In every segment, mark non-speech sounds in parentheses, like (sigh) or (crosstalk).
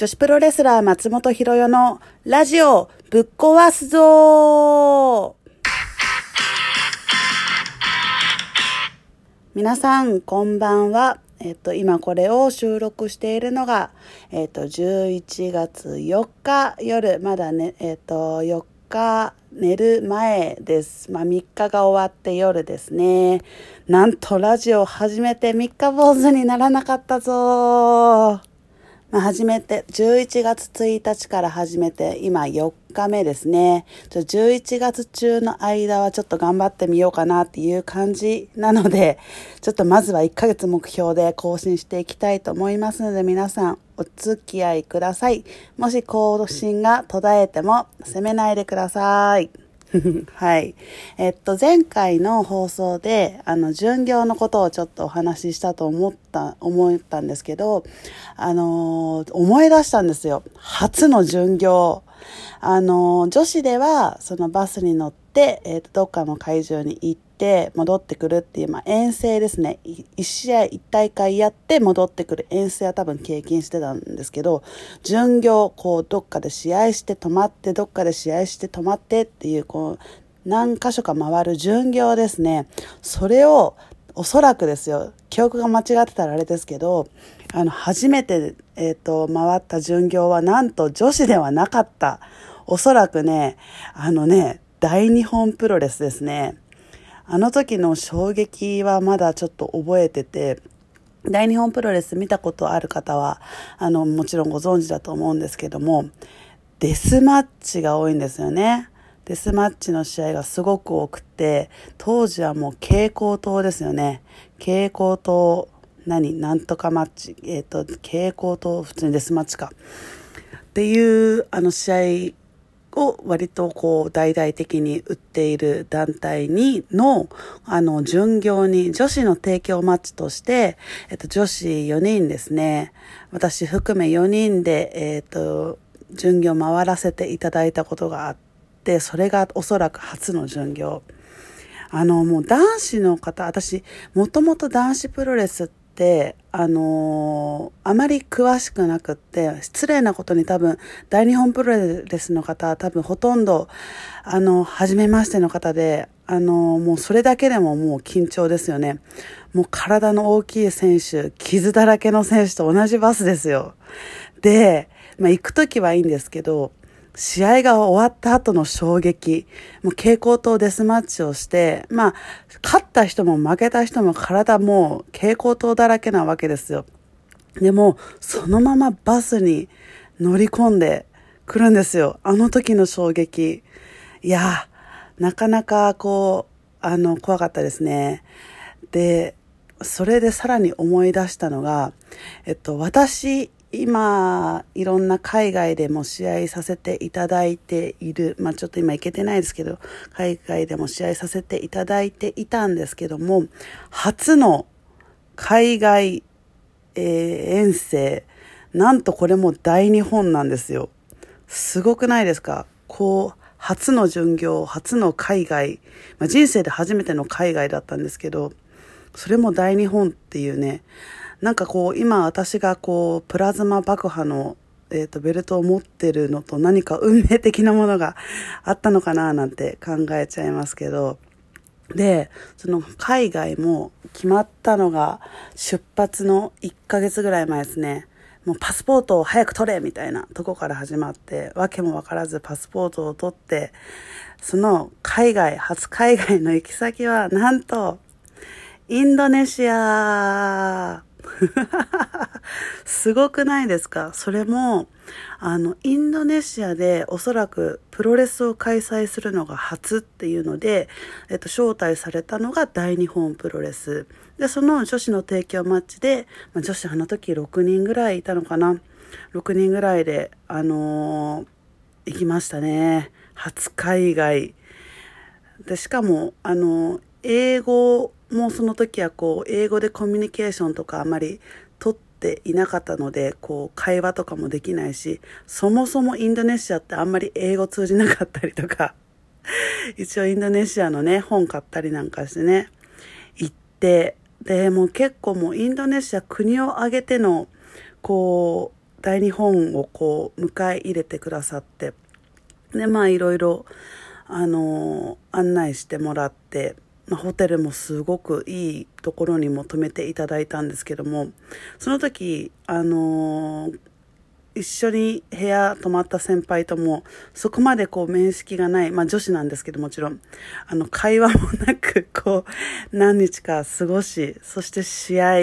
女子プロレスラー松本博代のラジオぶっ壊すぞ皆さん、こんばんは。えっと、今これを収録しているのが、えっと、11月4日夜、まだね、えっと、4日寝る前です。まあ、3日が終わって夜ですね。なんとラジオ始めて3日坊主にならなかったぞまあ、始めて、11月1日から始めて、今4日目ですね。ちょ11月中の間はちょっと頑張ってみようかなっていう感じなので、ちょっとまずは1ヶ月目標で更新していきたいと思いますので、皆さんお付き合いください。もし更新が途絶えても責めないでください。(laughs) はい。えっと、前回の放送で、あの、巡業のことをちょっとお話ししたと思った、思ったんですけど、あのー、思い出したんですよ。初の巡業。あの、女子では、そのバスに乗って、えっと、どっかの会場に行って、戻ってくるっていう、まあ、遠征ですね。1試合1大会やって戻ってくる遠征は多分経験してたんですけど、巡業、こう、どっかで試合して止まって、どっかで試合して止まってっていう、こう、何箇所か回る巡業ですね。それを、おそらくですよ、記憶が間違ってたらあれですけど、あの、初めて、えっ、ー、と、回った巡業はなんと女子ではなかった。おそらくね、あのね、大日本プロレスですね。あの時の衝撃はまだちょっと覚えてて、大日本プロレス見たことある方は、あの、もちろんご存知だと思うんですけども、デスマッチが多いんですよね。デスマッチの試合がすごく多くて、当時はもう蛍光灯ですよね。蛍光灯、何？なんとかマッチ。えっ、ー、と、蛍光灯、普通にデスマッチか。っていう、あの試合を割とこう大々的に売っている団体にの、あの、巡業に女子の提供マッチとして、えっと、女子4人ですね。私含め4人で、えっと、巡業回らせていただいたことがあって、それがおそらく初の巡業。あの、もう男子の方、私、もともと男子プロレスって、あのー、あまり詳しくなくって、失礼なことに多分、大日本プロレスの方多分ほとんど、あの、初めましての方で、あの、もうそれだけでももう緊張ですよね。もう体の大きい選手、傷だらけの選手と同じバスですよ。で、まあ行くときはいいんですけど、試合が終わった後の衝撃、もう蛍光灯デスマッチをして、まあ、勝った人も負けた人も体も蛍光灯だらけなわけですよ。でも、そのままバスに乗り込んでくるんですよ。あの時の衝撃。いや、なかなかこう、あの、怖かったですね。で、それでさらに思い出したのが、えっと、私今、いろんな海外でも試合させていただいている、まあちょっと今行けてないですけど、海外でも試合させていただいていたんですけども、初の海外、えー、遠征、なんとこれも大日本なんですよ。すごくないですか？こう、初の巡業、初の海外、まあ、人生で初めての海外だったんですけど、それも大日本っていうね、なんかこう、今私がこう、プラズマ爆破の、えっ、ー、と、ベルトを持ってるのと何か運命的なものがあったのかななんて考えちゃいますけど、で、その海外も決まったのが出発の1ヶ月ぐらい前ですね。もうパスポートを早く取れみたいなとこから始まって、わけもわからずパスポートを取って、その海外、初海外の行き先はなんと、インドネシアすごくないですか？それも、あの、インドネシアでおそらくプロレスを開催するのが初っていうので、えっと、招待されたのが大日本プロレス。で、その女子の提供マッチで、まあ、女子あの時6人ぐらいいたのかな？6人ぐらいで、あのー、行きましたね。初海外。で、しかも、あのー、英語もうその時はこう英語でコミュニケーションとかあまり取っていなかったのでこう会話とかもできないしそもそもインドネシアってあんまり英語通じなかったりとか (laughs) 一応インドネシアのね本買ったりなんかしてね行ってでもう結構もうインドネシア国を挙げてのこう大日本をこう迎え入れてくださってでまあいろいろあの案内してもらって、ま、ホテルもすごくいいところにも泊めていただいたんですけどもその時あの一緒に部屋泊まった先輩ともそこまでこう面識がない、まあ女子なんですけどもちろん、あの会話もなく (laughs) こう何日か過ごし、そして試合、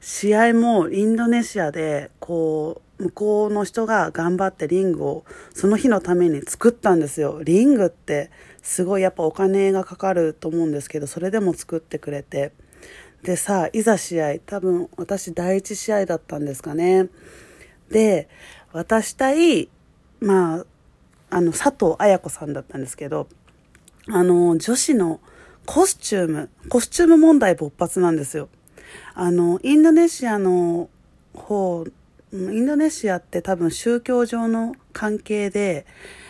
試合もインドネシアでこう向こうの人が頑張ってリングをその日のために作ったんですよ。リングってすごいやっぱお金がかかると思うんですけど、それでも作ってくれて。でさ、いざ試合、多分私第一試合だったんですかね。で、私対、まあ、あの、佐藤綾子さんだったんですけど、あの、女子のコスチューム、コスチューム問題勃発なんですよ。あの、インドネシアの方、インドネシアって多分宗教上の関係で、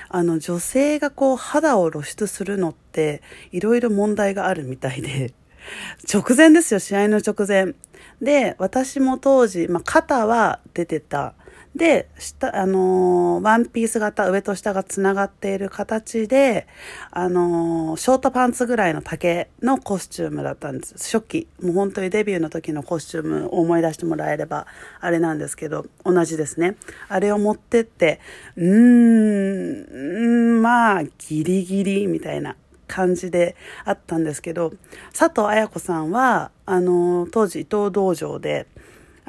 あの、女性がこう肌を露出するのっていろいろ問題があるみたいで、(laughs) 直前ですよ、試合の直前。で、私も当時、まあ、肩は出てた。で、下、あのー、ワンピース型、上と下が繋がっている形で、あのー、ショートパンツぐらいの丈のコスチュームだったんです。初期。もう本当にデビューの時のコスチュームを思い出してもらえれば、あれなんですけど、同じですね。あれを持ってって、うーん、まあ、ギリギリ、みたいな。感じであったんですけど、佐藤綾子さんは、あの、当時伊藤道場で、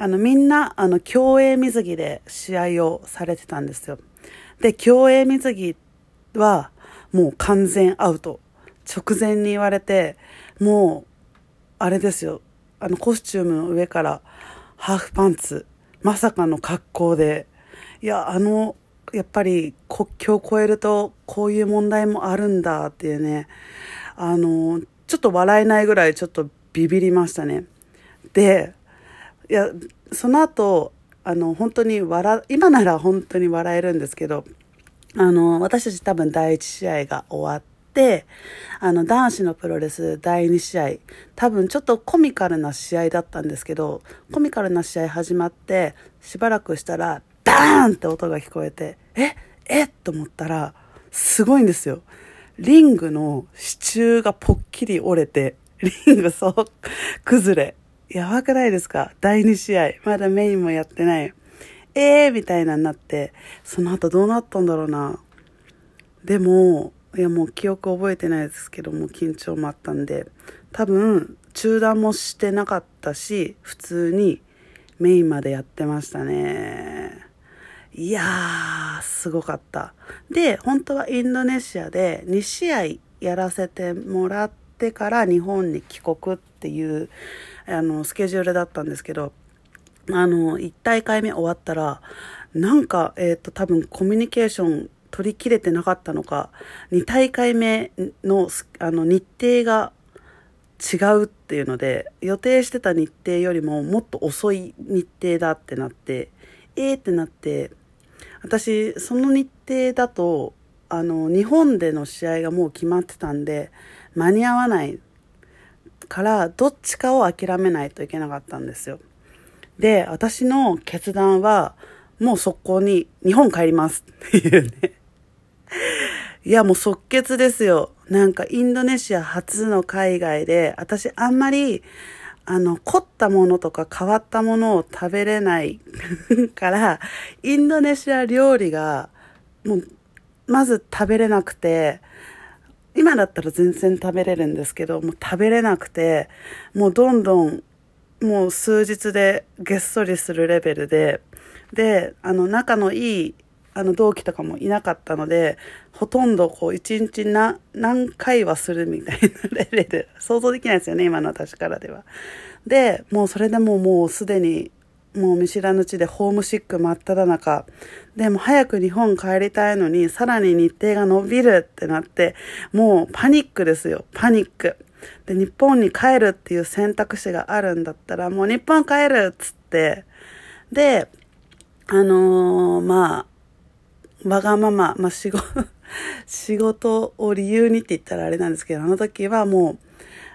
あの、みんな、あの、競泳水着で試合をされてたんですよ。で、競泳水着は、もう完全アウト。直前に言われて、もう、あれですよ。あの、コスチュームの上から、ハーフパンツ、まさかの格好で、いや、あの、やっぱり国境を越えると、こういう問題もあるんだっていうね、あの、ちょっと笑えないぐらいちょっとビビりましたね。で、いや、その後、あの、本当に笑、今なら本当に笑えるんですけど、あの、私たち多分第一試合が終わって、あの、男子のプロレス第2試合、多分ちょっとコミカルな試合だったんですけど、コミカルな試合始まって、しばらくしたら、ダーンって音が聞こえて、ええと思ったら、すごいんですよ。リングの支柱がぽっきり折れて、リングそう、崩れ。やばくないですか？第2試合。まだメインもやってない。えーみたいなになって、その後どうなったんだろうな。でも、いやもう記憶覚えてないですけども、緊張もあったんで、多分、中断もしてなかったし、普通にメインまでやってましたね。いやー、すごかった。で、本当はインドネシアで2試合やらせてもらってから日本に帰国っていうあの、スケジュールだったんですけど、あの、1大会目終わったら、なんか、えっ、ー、と、多分コミュニケーション取り切れてなかったのか、2大会目の、あの、日程が違うっていうので、予定してた日程よりももっと遅い日程だってなって、えーってなって、私、その日程だと、あの、日本での試合がもう決まってたんで、間に合わないからどっちかを諦めないといけなかったんですよ。で、私の決断はもう速攻に日本帰りますっていうね。いやもう即決ですよ。なんかインドネシア初の海外で私あんまりあの凝ったものとか変わったものを食べれないからインドネシア料理がもうまず食べれなくて今だったら全然食べれるんですけど、もう食べれなくて、もうどんどん、もう数日でげっそりするレベルで、で、あの、仲のいい、あの、同期とかもいなかったので、ほとんどこう、一日な、何回はするみたいなレベル、想像できないですよね、今の私からでは。で、もうそれでももうすでにもう見知らぬ地でホームシック真っ只中。でも早く日本帰りたいのに、さらに日程が伸びるってなって、もうパニックですよ。パニック。で、日本に帰るっていう選択肢があるんだったら、もう日本帰るっつって、で、あのー、まあ、わがまま、まあ仕事、(laughs) 仕事を理由にって言ったらあれなんですけど、あの時はもう、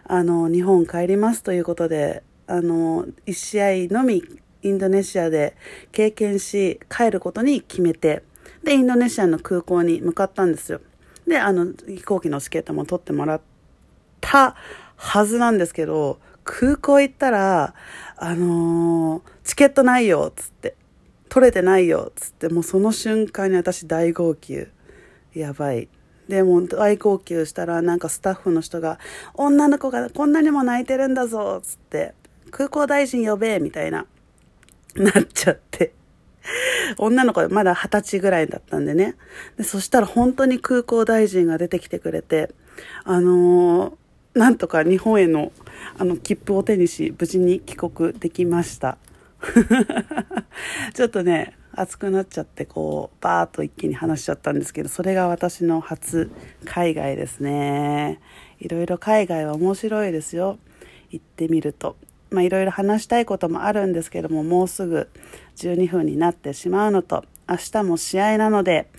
あの、日本帰りますということで、あの、一試合のみインドネシアで経験し、帰ることに決めて、で、インドネシアの空港に向かったんですよ。で、あの、飛行機のチケットも取ってもらったはずなんですけど、空港行ったら、あのー、チケットないよ、つって。取れてないよ、つって、もうその瞬間に私大号泣。やばい。でも大号泣したらなんかスタッフの人が「女の子がこんなにも泣いてるんだぞ」つって「空港大臣呼べ」みたいな (laughs) なっちゃって。女の子まだ二十歳ぐらいだったんでね。でそしたら本当に空港大臣が出てきてくれてあのー、なんとか日本へのあの切符を手にし無事に帰国できました。(laughs) ちょっとね熱くなっちゃってこうバーッと一気に話しちゃったんですけどそれが私の初海外ですね。いろいろ海外は面白いですよ。行ってみると。まあいろいろ話したいこともあるんですけどももうすぐ12分になってしまうのと明日も試合なので、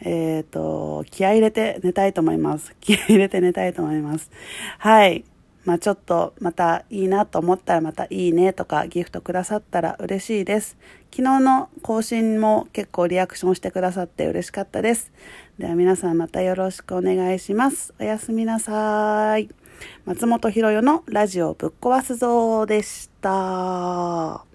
えっ、ー、と、気合入れて寝たいと思います。気合入れて寝たいと思います。はい。まあちょっとまたいいなと思ったらまたいいねとかギフトくださったら嬉しいです。昨日の更新も結構リアクションしてくださって嬉しかったです。では皆さんまたよろしくお願いします。おやすみなさい。松本ひろよのラジオぶっ壊すぞでした。